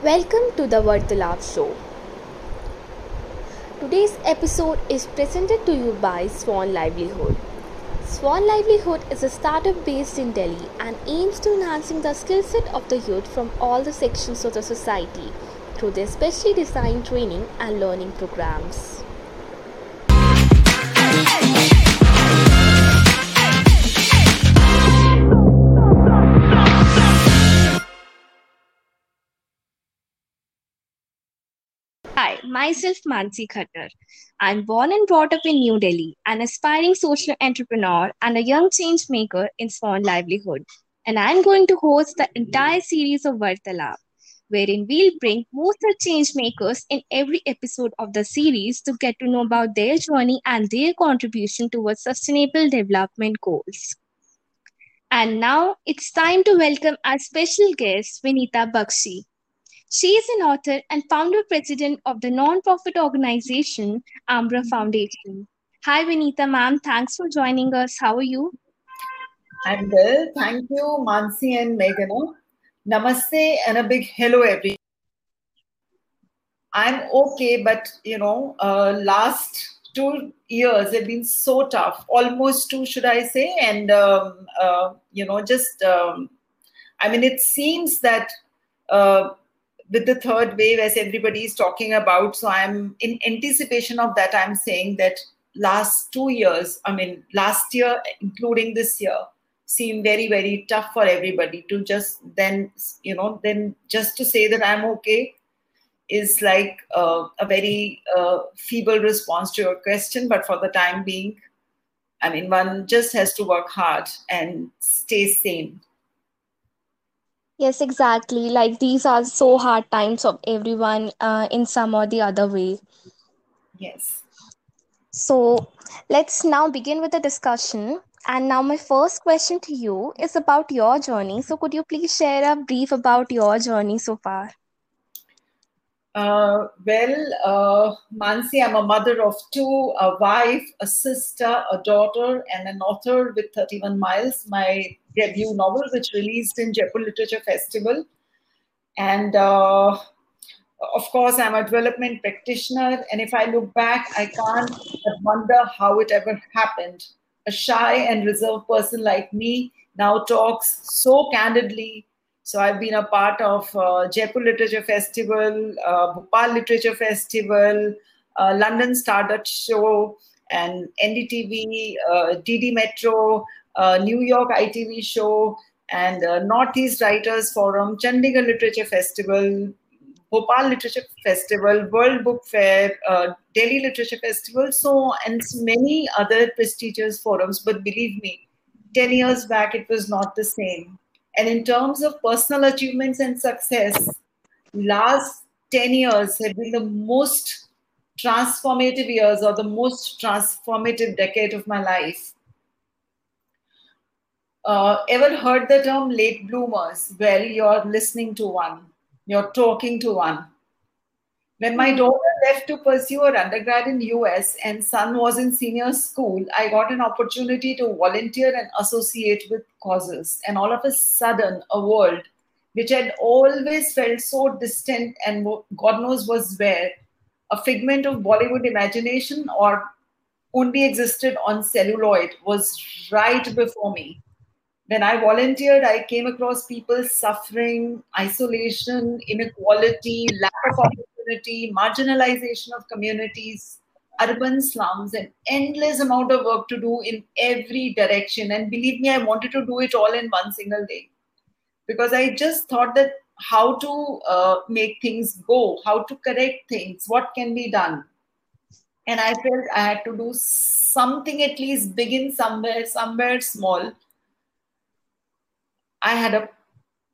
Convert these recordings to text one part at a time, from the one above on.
Welcome to the Vartalap Show. Today's episode is presented to you by Swan Livelihood. Swan Livelihood is a startup based in Delhi and aims to enhancing the skill set of the youth from all the sections of the society through their specially designed training and learning programs. Hi, myself Mansi Khattar. I'm born and brought up in New Delhi, an aspiring social entrepreneur and a young change maker in Swan Livelihood. And I'm going to host the entire series of Vartalap, wherein we'll bring most of change makers in every episode of the series to get to know about their journey and their contribution towards sustainable development goals. And now it's time to welcome our special guest, Vinita Bakshi. She is an author and founder president of the non-profit organization Amra Foundation. Hi, Vinita ma'am. Thanks for joining us. How are you? I'm well. Thank you, Mansi and Meghana. Namaste and a big hello, everyone. I'm okay, but you know, uh, last two years have been so tough, almost two, should I say? And um, uh, you know, just um, I mean, it seems that uh, with the third wave, as everybody is talking about, so I'm in anticipation of that. I'm saying that last two years, I mean, last year, including this year, seem very very tough for everybody to just then you know then just to say that i'm okay is like uh, a very uh, feeble response to your question but for the time being i mean one just has to work hard and stay sane Yes, exactly. Like these are so hard times of everyone uh, in some or the other way. yes So let's now begin with the discussion. And now, my first question to you is about your journey. So, could you please share a brief about your journey so far? Uh, well, uh, Mansi, I'm a mother of two, a wife, a sister, a daughter, and an author with 31 Miles, my debut novel, which released in Jaipur Literature Festival. And uh, of course, I'm a development practitioner. And if I look back, I can't wonder how it ever happened. A shy and reserved person like me now talks so candidly so I've been a part of uh, Jaipur Literature Festival, uh, Bhopal Literature Festival, uh, London Stardust Show, and NDTV, uh, DD Metro, New York ITV Show, and Northeast Writers Forum, Chandigarh Literature Festival, Bhopal Literature Festival, World Book Fair, uh, Delhi Literature Festival, so and many other prestigious forums. But believe me, 10 years back, it was not the same. And in terms of personal achievements and success, last 10 years have been the most transformative years or the most transformative decade of my life. Uh, ever heard the term late bloomers? Well, you're listening to one, you're talking to one. When my daughter left to pursue her undergrad in US and son was in senior school, I got an opportunity to volunteer and associate with causes. And all of a sudden, a world which had always felt so distant and God knows was where, a figment of Bollywood imagination or only existed on celluloid was right before me. When I volunteered, I came across people suffering, isolation, inequality, lack of opportunity, marginalization of communities, urban slums, and endless amount of work to do in every direction. And believe me, I wanted to do it all in one single day because I just thought that how to uh, make things go, how to correct things, what can be done. And I felt I had to do something at least begin somewhere, somewhere small. I had a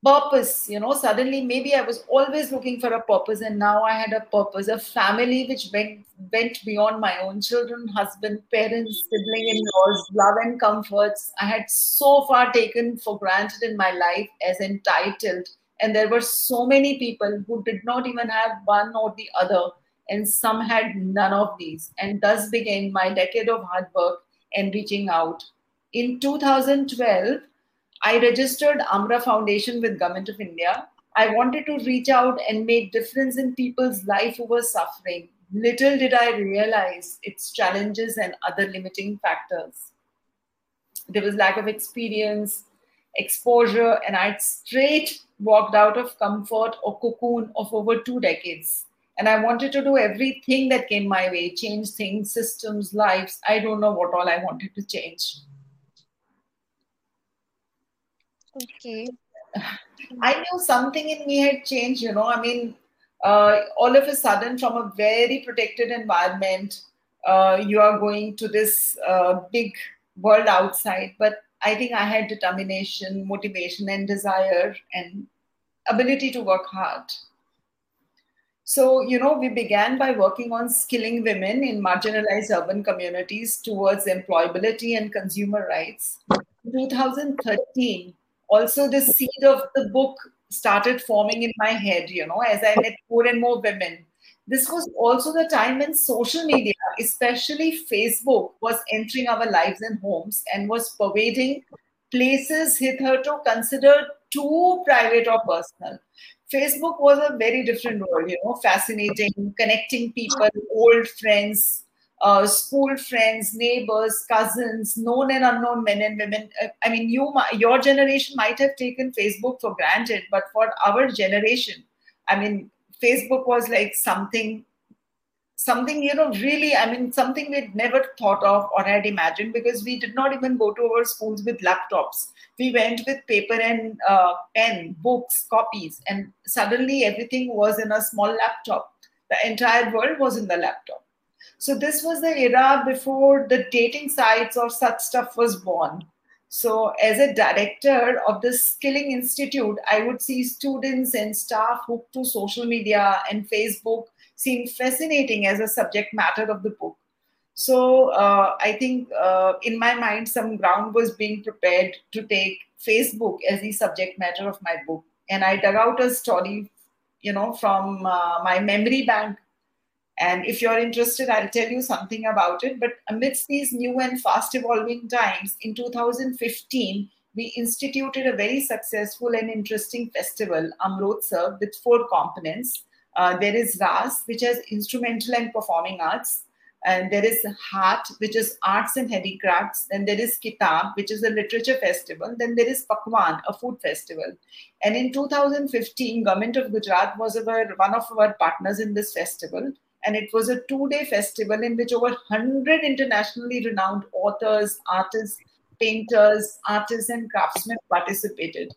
purpose, you know, suddenly maybe I was always looking for a purpose and now I had a purpose, a family which went, went beyond my own children, husband, parents, sibling in-laws, love and comforts. I had so far taken for granted in my life as entitled. And there were so many people who did not even have one or the other. And some had none of these. And thus began my decade of hard work and reaching out. In 2012, I registered Amra Foundation with Government of India I wanted to reach out and make difference in people's life who were suffering. Little did I realize its challenges and other limiting factors. There was lack of experience, exposure, and I'd straight walked out of comfort or cocoon of over two decades. And I wanted to do everything that came my way, change things, systems, lives. I don't know what all I wanted to change. Okay. I knew something in me had changed, you know. I mean, uh, all of a sudden, from a very protected environment, uh, you are going to this uh, big world outside. But I think I had determination, motivation, and desire, and ability to work hard. So, you know, we began by working on skilling women in marginalized urban communities towards employability and consumer rights. In 2013, also the seed of the book started forming in my head, you know, as I met more and more women. This was also the time when social media, especially Facebook, was entering our lives and homes and was pervading places hitherto considered too private or personal. Facebook was a very different world, you know, fascinating, connecting people, old friends, uh, school friends, neighbors, cousins, known and unknown men and women. Uh, I mean, you, your generation might have taken Facebook for granted, but for our generation, I mean, Facebook was like something, something you know, really. I mean, something we'd never thought of or had imagined because we did not even go to our schools with laptops. We went with paper and uh, pen, books, copies, and suddenly everything was in a small laptop. The entire world was in the laptop so this was the era before the dating sites or such stuff was born. So as a director of the Skilling Institute, I would see students and staff hooked to social media and Facebook seem fascinating as a subject matter of the book. So uh, I think uh, in my mind, some ground was being prepared to take Facebook as the subject matter of my book. And I dug out a story, you know, from uh, my memory bank and if you're interested, I'll tell you something about it. But amidst these new and fast evolving times, in 2015, we instituted a very successful and interesting festival, Amrotsav, with four components. Uh, there is Ras, which has instrumental and performing arts. And there is Haat, which is arts and handicrafts. Then there is Kitab, which is a literature festival. Then there is Pakwan, a food festival. And in 2015, Government of Gujarat was our, one of our partners in this festival and it was a two-day festival in which over 100 internationally renowned authors, artists, painters, artists, and craftsmen participated.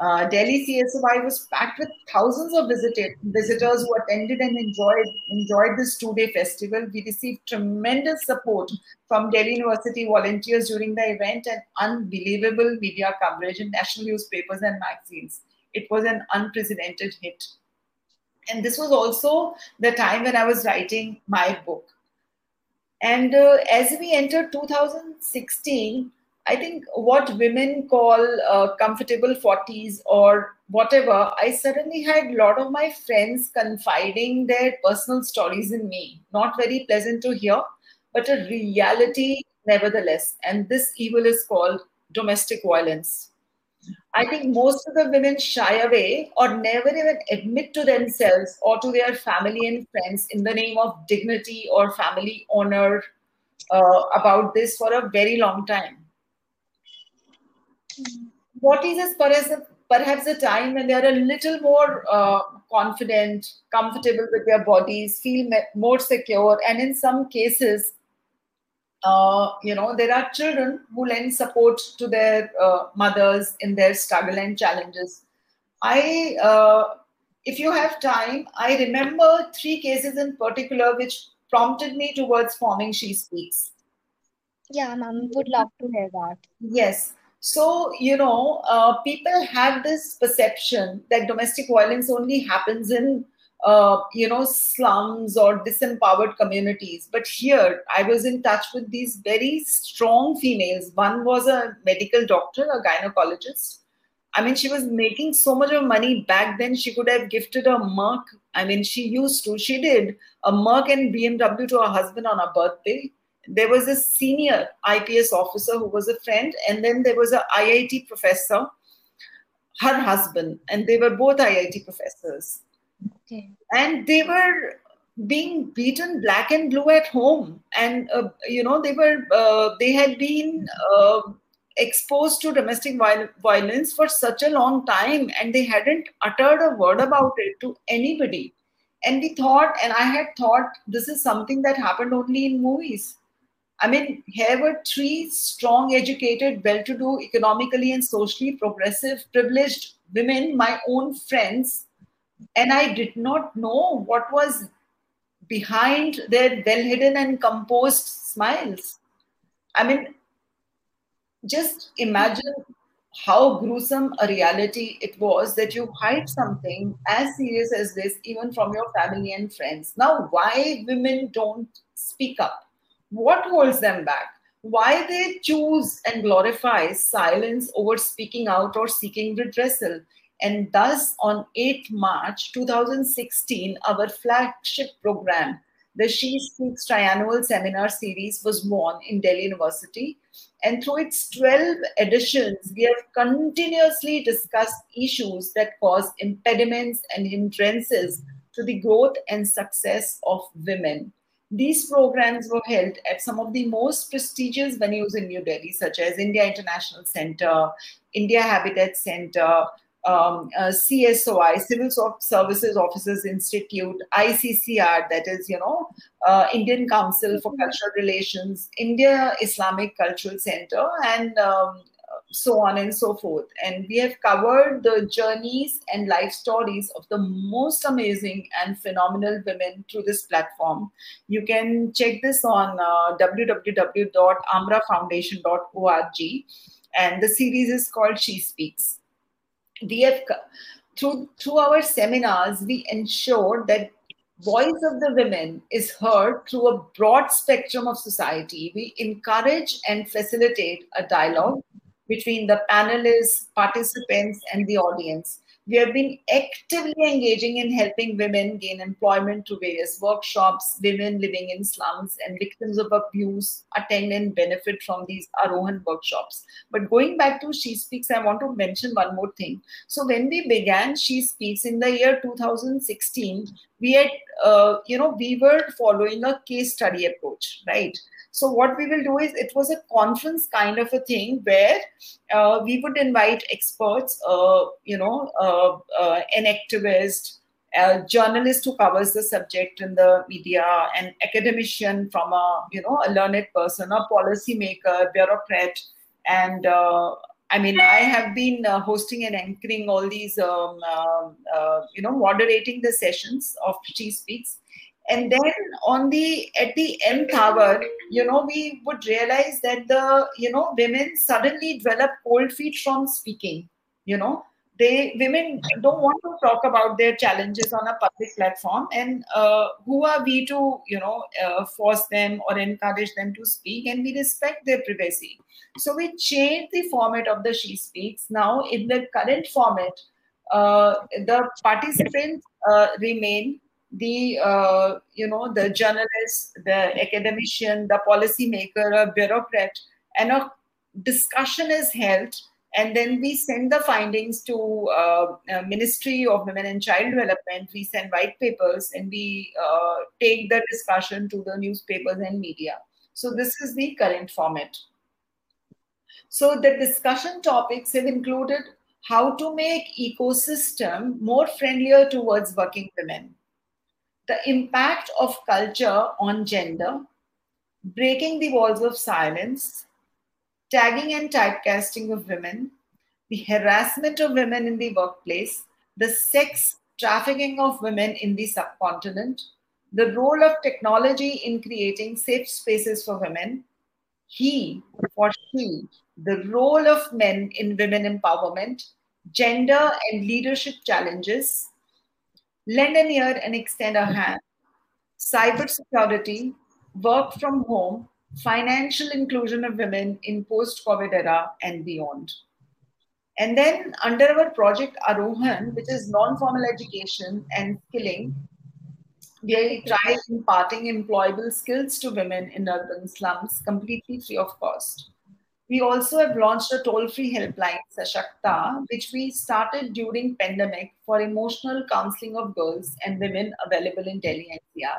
Uh, Delhi CSY was packed with thousands of visited, visitors who attended and enjoyed enjoyed this two-day festival. We received tremendous support from Delhi University volunteers during the event and unbelievable media coverage in national newspapers and magazines. It was an unprecedented hit. And this was also the time when I was writing my book. And uh, as we entered 2016, I think what women call uh, comfortable 40s or whatever, I suddenly had a lot of my friends confiding their personal stories in me. Not very pleasant to hear, but a reality nevertheless. And this evil is called domestic violence. I think most of the women shy away or never even admit to themselves or to their family and friends in the name of dignity or family honor uh, about this for a very long time. What is as perhaps a, perhaps a time when they are a little more uh, confident, comfortable with their bodies, feel more secure, and in some cases, uh, you know, there are children who lend support to their uh, mothers in their struggle and challenges. I, uh, if you have time, I remember three cases in particular which prompted me towards forming She Speaks. Yeah, ma'am, would love to hear that. Yes. So, you know, uh, people have this perception that domestic violence only happens in uh, you know, slums or disempowered communities. But here, I was in touch with these very strong females. One was a medical doctor, a gynecologist. I mean, she was making so much of money back then. She could have gifted a Merc. I mean, she used to. She did a Merc and BMW to her husband on her birthday. There was a senior IPS officer who was a friend, and then there was a IIT professor her husband, and they were both IIT professors. Okay. And they were being beaten black and blue at home, and uh, you know they were uh, they had been uh, exposed to domestic violence for such a long time, and they hadn't uttered a word about it to anybody. And we thought, and I had thought, this is something that happened only in movies I mean, here were three strong, educated, well to do, economically and socially progressive, privileged women, my own friends. And I did not know what was behind their well hidden and composed smiles. I mean, just imagine how gruesome a reality it was that you hide something as serious as this, even from your family and friends. Now, why women don't speak up? what holds them back why they choose and glorify silence over speaking out or seeking redressal and thus on 8 march 2016 our flagship program the she speaks triannual seminar series was born in delhi university. And through its 12 editions we have continuously discussed issues that cause impediments and hindrances to the growth and success of women. These programs were held at some of the most prestigious venues in New Delhi, such as India International Center, India Habitat Center, um, uh, CSOI, Civil Services Officers Institute, ICCR, that is, you know, uh, Indian Council for Cultural Relations, India Islamic Cultural Center, and um, so on and so forth. And we have covered the journeys and life stories of the most amazing and phenomenal women through this platform. You can check this on uh, www.amrafoundation.org. And the series is called She Speaks. Through, through our seminars, we ensure that voice of the women is heard through a broad spectrum of society. We encourage and facilitate a dialogue between the panelists, participants, and the audience. We have been actively engaging in helping women gain employment through various workshops. Women living in slums and victims of abuse attend and benefit from these Arohan workshops. But going back to She Speaks, I want to mention one more thing. So when we began She Speaks in the year 2016, we had, uh, you know, we were following a case study approach, right? So what we will do is it was a conference kind of a thing where uh, we would invite experts, uh, you know, uh, uh an activist, a journalist who covers the subject in the media, an academician from a, you know, a learned person, a policymaker, bureaucrat, and uh, I mean, I have been uh, hosting and anchoring all these, um, uh, uh, you know, moderating the sessions of She Speaks and then on the at the nth hour you know we would realize that the you know women suddenly develop cold feet from speaking you know. They women don't want to talk about their challenges on a public platform. And uh, who are we to you know uh, force them or encourage them to speak? And we respect their privacy. So we changed the format of the she speaks. Now in the current format uh, the participants uh, remain the uh, you know the journalist, the academician, the policymaker, a bureaucrat, and a discussion is held, and then we send the findings to uh, Ministry of Women and Child Development. We send white papers, and we uh, take the discussion to the newspapers and media. So this is the current format. So the discussion topics have included how to make ecosystem more friendlier towards working women the impact of culture on gender, breaking the walls of silence, tagging and typecasting of women, the harassment of women in the workplace, the sex trafficking of women in the subcontinent, the role of technology in creating safe spaces for women, he or she, the role of men in women empowerment, gender and leadership challenges, lend an ear and extend a hand, cybersecurity, work from home, financial inclusion of women in post-COVID era and beyond. And then under our project Arohan, which is non-formal education and skilling, we try imparting employable skills to women in urban slums completely free of cost. We also have launched a toll-free helpline, Sashakta, which we started during pandemic for emotional counseling of girls and women available in Delhi NCR.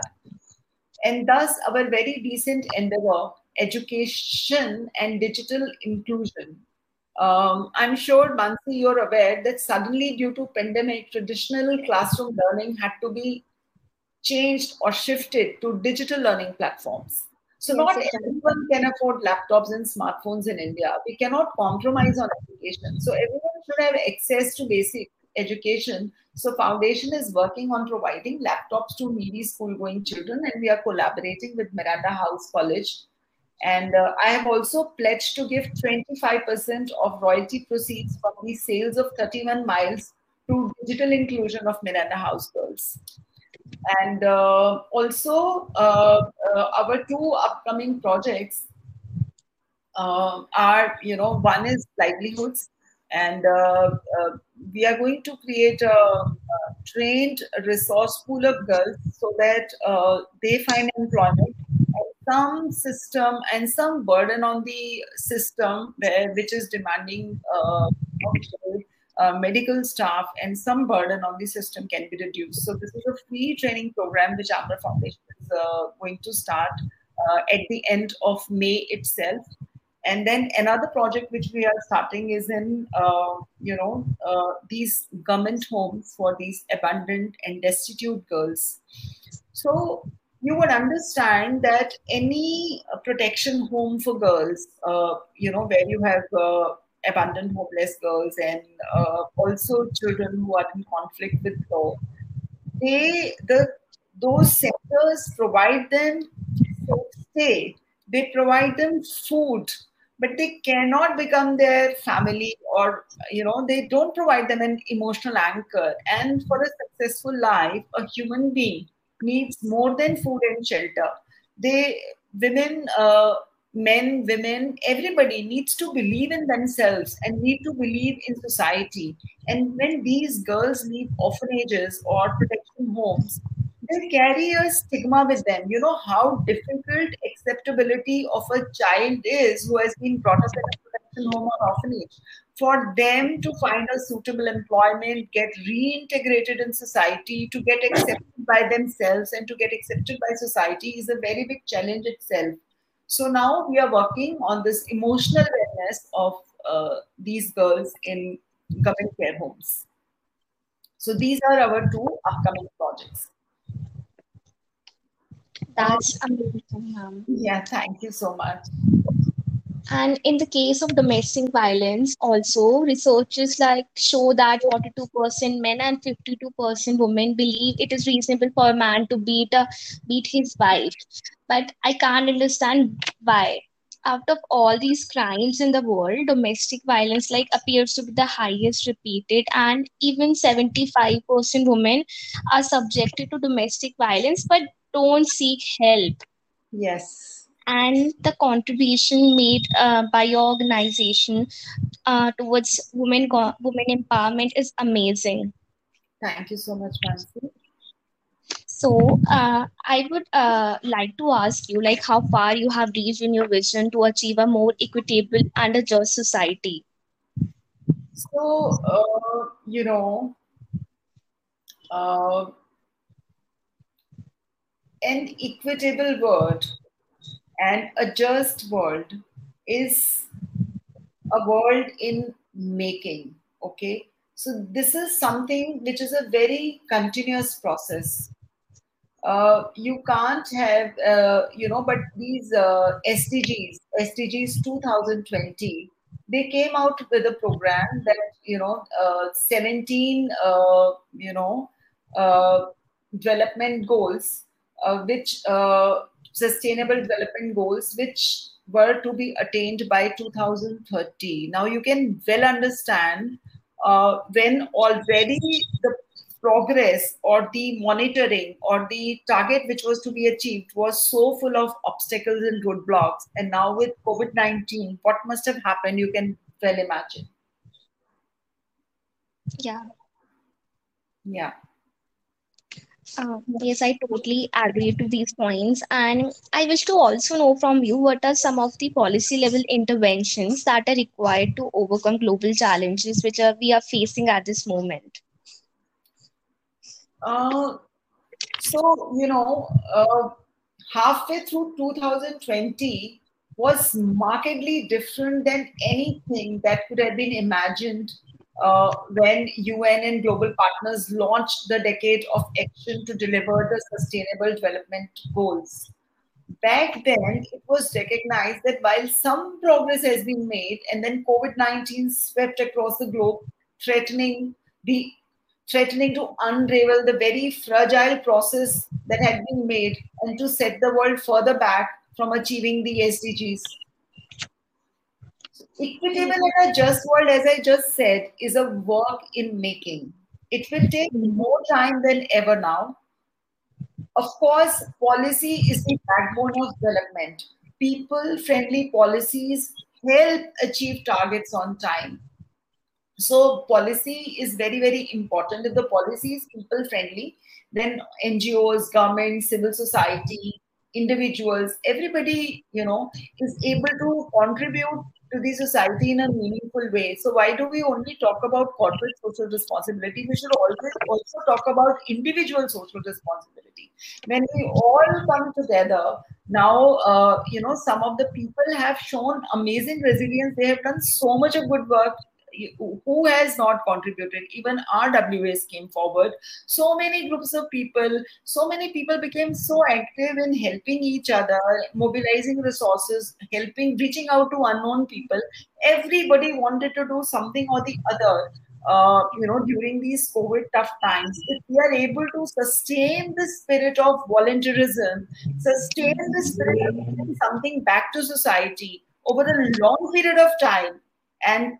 And thus, our very decent endeavor, education and digital inclusion. Um, I'm sure, Mansi, you're aware that suddenly due to pandemic, traditional classroom learning had to be changed or shifted to digital learning platforms. So not everyone can afford laptops and smartphones in India. We cannot compromise on education. So everyone should have access to basic education. So Foundation is working on providing laptops to needy school-going children, and we are collaborating with Miranda House College. And uh, I have also pledged to give 25% of royalty proceeds from the sales of 31 miles to digital inclusion of Miranda House girls and uh, also uh, uh, our two upcoming projects are you know one is livelihoods and we are going to create a, a, trained resource pool of girls so that they find employment some system and some burden on the system where, which is demanding uh, medical staff and some burden on the system can be reduced. So this is a free training program which Amra Foundation is uh, going to start uh, at the end of May itself. And then another project which we are starting is in, uh, you know, uh, these government homes for these abandoned and destitute girls. So you would understand that any protection home for girls, uh, you know, where you have abandoned homeless girls and uh, also children who are in conflict with law. They the those centers provide them stay. They provide them food, but they cannot become their family or you know they don't provide them an emotional anchor. And for a successful life, a human being needs more than food and shelter. They women. Uh, men, women, everybody needs to believe in themselves and need to believe in society. And when these girls leave orphanages or protection homes, they carry a stigma with them. You know how difficult acceptability of a child is who has been brought up in a protection home or orphanage. For them to find a suitable employment, get reintegrated in society, to get accepted by themselves and to get accepted by society is a very big challenge itself. So now we are working on this emotional wellness of uh, these girls in government care homes. So these are our two upcoming projects. That's amazing, ma'am. Yeah, thank you so much. And in the case of domestic violence, also researchers like show that 42% men and 52% women believe it is reasonable for a man to beat a, beat his wife. But I can't understand why. Out of all these crimes in the world, domestic violence like appears to be the highest repeated, and even 75% women are subjected to domestic violence but don't seek help. Yes and the contribution made uh, by your organization uh, towards women women empowerment is amazing. Thank you so much, Mansi. So uh, I would uh, like to ask you, like, how far you have reached in your vision to achieve a more equitable and a just society. So uh, you know, uh, an equitable word and a just world is a world in making okay? So this is something which is a very continuous process. Uh, you can't have uh, you know but these uh, sdgs sdgs 2020 they came out with a program that you know uh, 17 uh, you know uh, development goals which sustainable development goals which were to be attained by 2030 now you can well understand uh, when already the progress or the monitoring or the target which was to be achieved was so full of obstacles and roadblocks and now with covid-19 what must have happened you can well imagine. Yeah. Yeah Uh, yes, I totally agree to these points. And I wish to also know from you what are some of the policy level interventions that are required to overcome global challenges which are, we are facing at this moment? Uh, so, you know, uh, halfway through 2020 was markedly different than anything that could have been imagined uh, when UN and global partners launched the decade of action to deliver the sustainable development goals. Back then, it was recognized that while some progress has been made, and then COVID 19 swept across the globe, threatening the threatening to unravel the very fragile process that had been made and to set the world further back from achieving the SDGs. Equitable and a just world, as I just said, is a work in making. It will take mm-hmm. more time than ever now. Of course, policy is the backbone of development. People friendly policies help achieve targets on time. So, policy is very, very important. If the policy is people friendly, then NGOs, government, civil society, individuals, everybody, you know, is able to contribute to the society in a meaningful way. So why do we only talk about corporate social responsibility? We should always also talk about individual social responsibility. When we all come together, now uh, you know some of the people have shown amazing resilience. They have done so much of good work who has not contributed even rwas came forward. So many groups of people so many people became so active in helping each other mobilizing resources helping reaching out to unknown people. Everybody wanted to do something or the other uh, you know, during these COVID tough times, if we are able to sustain the spirit of volunteerism, sustain the spirit of something back to society over a long period of time, and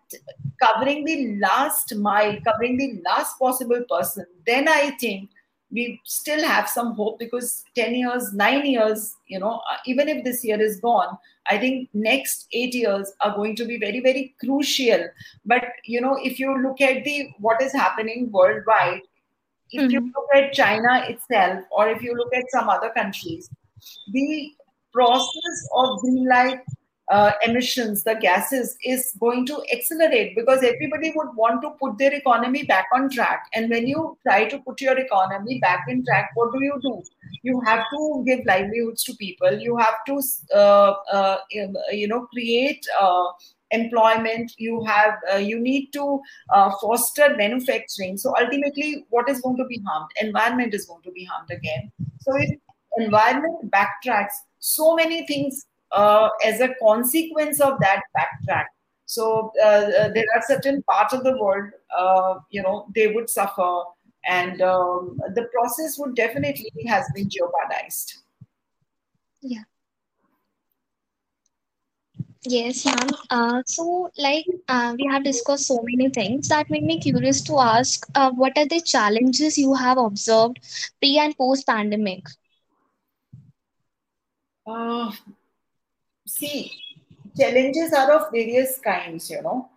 covering the last mile, covering the last possible person, then I think we still have some hope because 10 years, nine years, you know, uh, even if this year is gone, I think next eight years are going to be very, very crucial. But, you know, if you look at the what is happening worldwide, if mm-hmm. you look at China itself, or if you look at some other countries, the process of green light uh, emissions, the gases, is going to accelerate because everybody would want to put their economy back on track. And when you try to put your economy back in track, what do you do? You have to give livelihoods to people. You have to, uh, uh, you know, create uh, employment you have uh, you need to uh, foster manufacturing so ultimately what is going to be harmed environment is going to be harmed again so if environment backtracks so many things uh, as a consequence of that backtrack. So uh, uh, there are certain parts of the world, uh, you know, they would suffer, and um, the process would definitely has been jeopardized. Yeah. Yes, ma'am. Uh, so, like, uh, we have discussed so many things that made me curious to ask uh, what are the challenges you have observed pre and post pandemic? See, challenges are of various kinds, you know.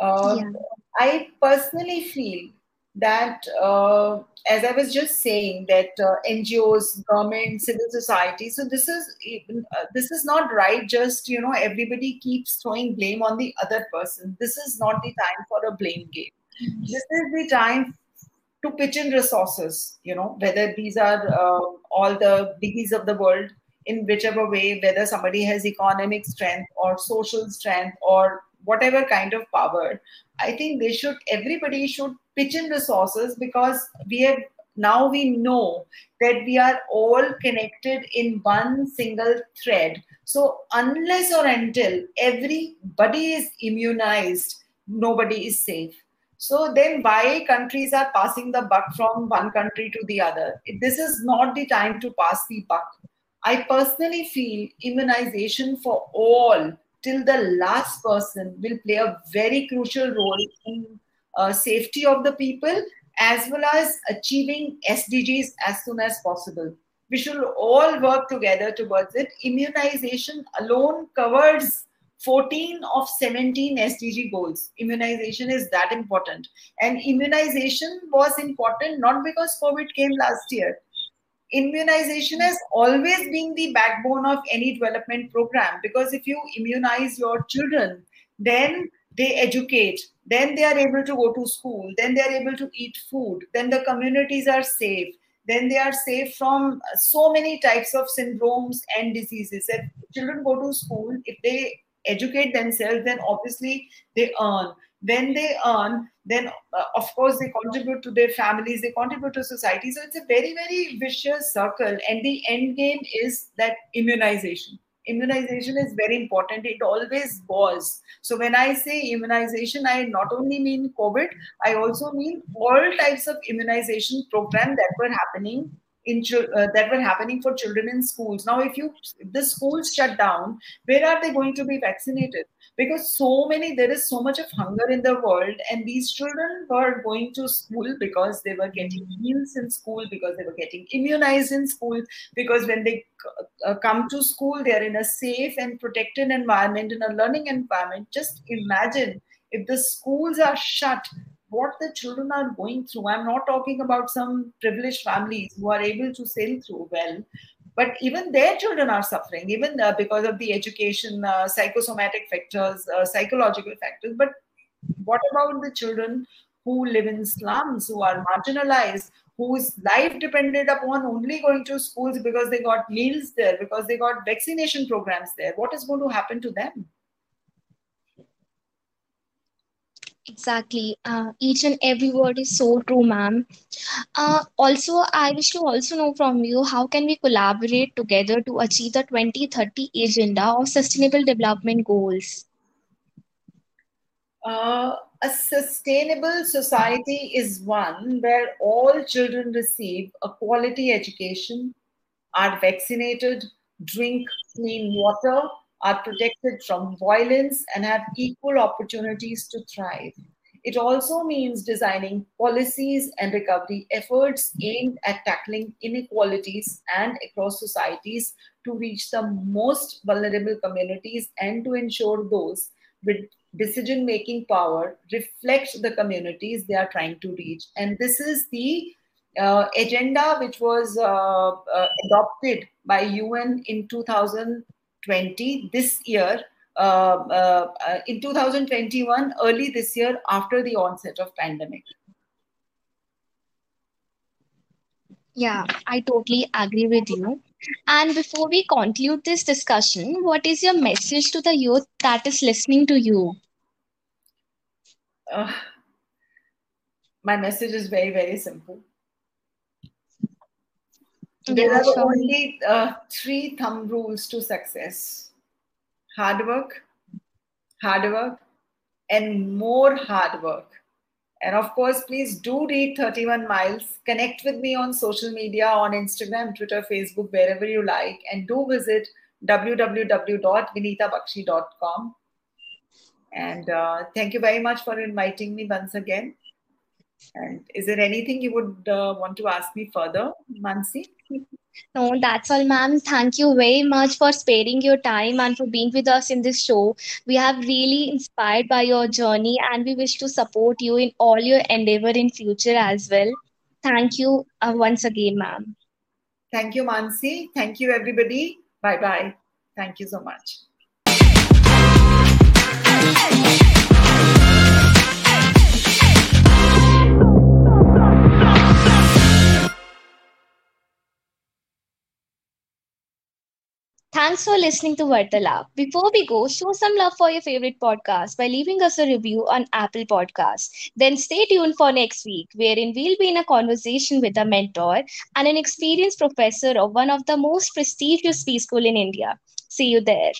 Uh, yeah. I personally feel that, uh, as I was just saying, that uh, NGOs, government, civil society. So this is uh, this is not right. Just you know, everybody keeps throwing blame on the other person. This is not the time for a blame game. Mm-hmm. This is the time to pitch in resources. You know, whether these are uh, all the biggies of the world in whichever way, whether somebody has economic strength or social strength or whatever kind of power, I think they should, everybody should pitch in resources because we have now we know that we are all connected in one single thread. So, unless or until everybody is immunized, nobody is safe. So, then why countries are passing the buck from one country to the other? This is not the time to pass the buck. I personally feel immunization for all till the last person will play a very crucial role in uh, safety of the people as well as achieving SDGs as soon as possible. We should all work together towards it. Immunization alone covers 14 of 17 SDG goals. Immunization is that important. And immunization was important not because COVID came last year. Immunization has always been the backbone of any development program because if you immunize your children, then they educate, then they are able to go to school, then they are able to eat food, then the communities are safe, then they are safe from so many types of syndromes and diseases. If children go to school, if they educate themselves, then obviously they earn. When they earn, then uh, of course they contribute to their families, they contribute to society. So it's a very, very vicious circle. And the end game is that immunization immunization is very important. It always was. So when I say immunization, I not only mean COVID, I also mean all types of immunization program that were happening in uh, that were happening for children in schools. Now, if you if the schools shut down, where are they going to be vaccinated? because so many there is so much of hunger in the world and these children were going to school because they were getting meals in school because they were getting immunized in school because when they uh, come to school they are in a safe and protected environment in a learning environment just imagine if the schools are shut what the children are going through. I'm not talking about some privileged families who are able to sail through well but even their children are suffering even uh, because of the education uh, psychosomatic factors uh, psychological factors. But what about the children who live in slums who are marginalized whose life depended upon only going to schools because they got meals there because they got vaccination programs there? What is going to happen to them Exactly. Uh, each and every word is so true, ma'am. Uh, also, I wish to also know from you how can we collaborate together to achieve the 2030 agenda of sustainable development goals? Uh, a sustainable society is one where all children receive a quality education, are vaccinated, drink clean water, are protected from violence and have equal opportunities to thrive. It also means designing policies and recovery efforts aimed at tackling inequalities and across societies to reach the most vulnerable communities and to ensure those with decision making power reflect the communities they are trying to reach. And this is the uh, agenda which was uh, uh, adopted by UN in 2000 2020 this year uh, uh, uh, in 2021 early this year after the onset of pandemic. Yeah i totally agree with you. And before we conclude this discussion what is your message to the youth that is listening to you? Uh, my message is very very simple there are only uh, three thumb rules to success hard work, hard work, and more hard work. And of course, please do read 31 Miles. Connect with me on social media on Instagram, Twitter, Facebook, wherever you like. And do visit www.vinitabakshi.com. And uh, thank you very much for inviting me once again. And is there anything you would uh, want to ask me further, Mansi? No, that's all, ma'am. Thank you very much for sparing your time and for being with us in this show. We have really inspired by your journey and we wish to support you in all your endeavor in future as well. Thank you uh, once again, ma'am. Thank you, Mansi. Thank you, everybody. Bye bye. Thank you so much. Thanks for listening to Vartalap. Before we go, show some love for your favorite podcast by leaving us a review on Apple Podcasts. Then stay tuned for next week, wherein we'll be in a conversation with a mentor and an experienced professor of one of the most prestigious B school in India. See you there.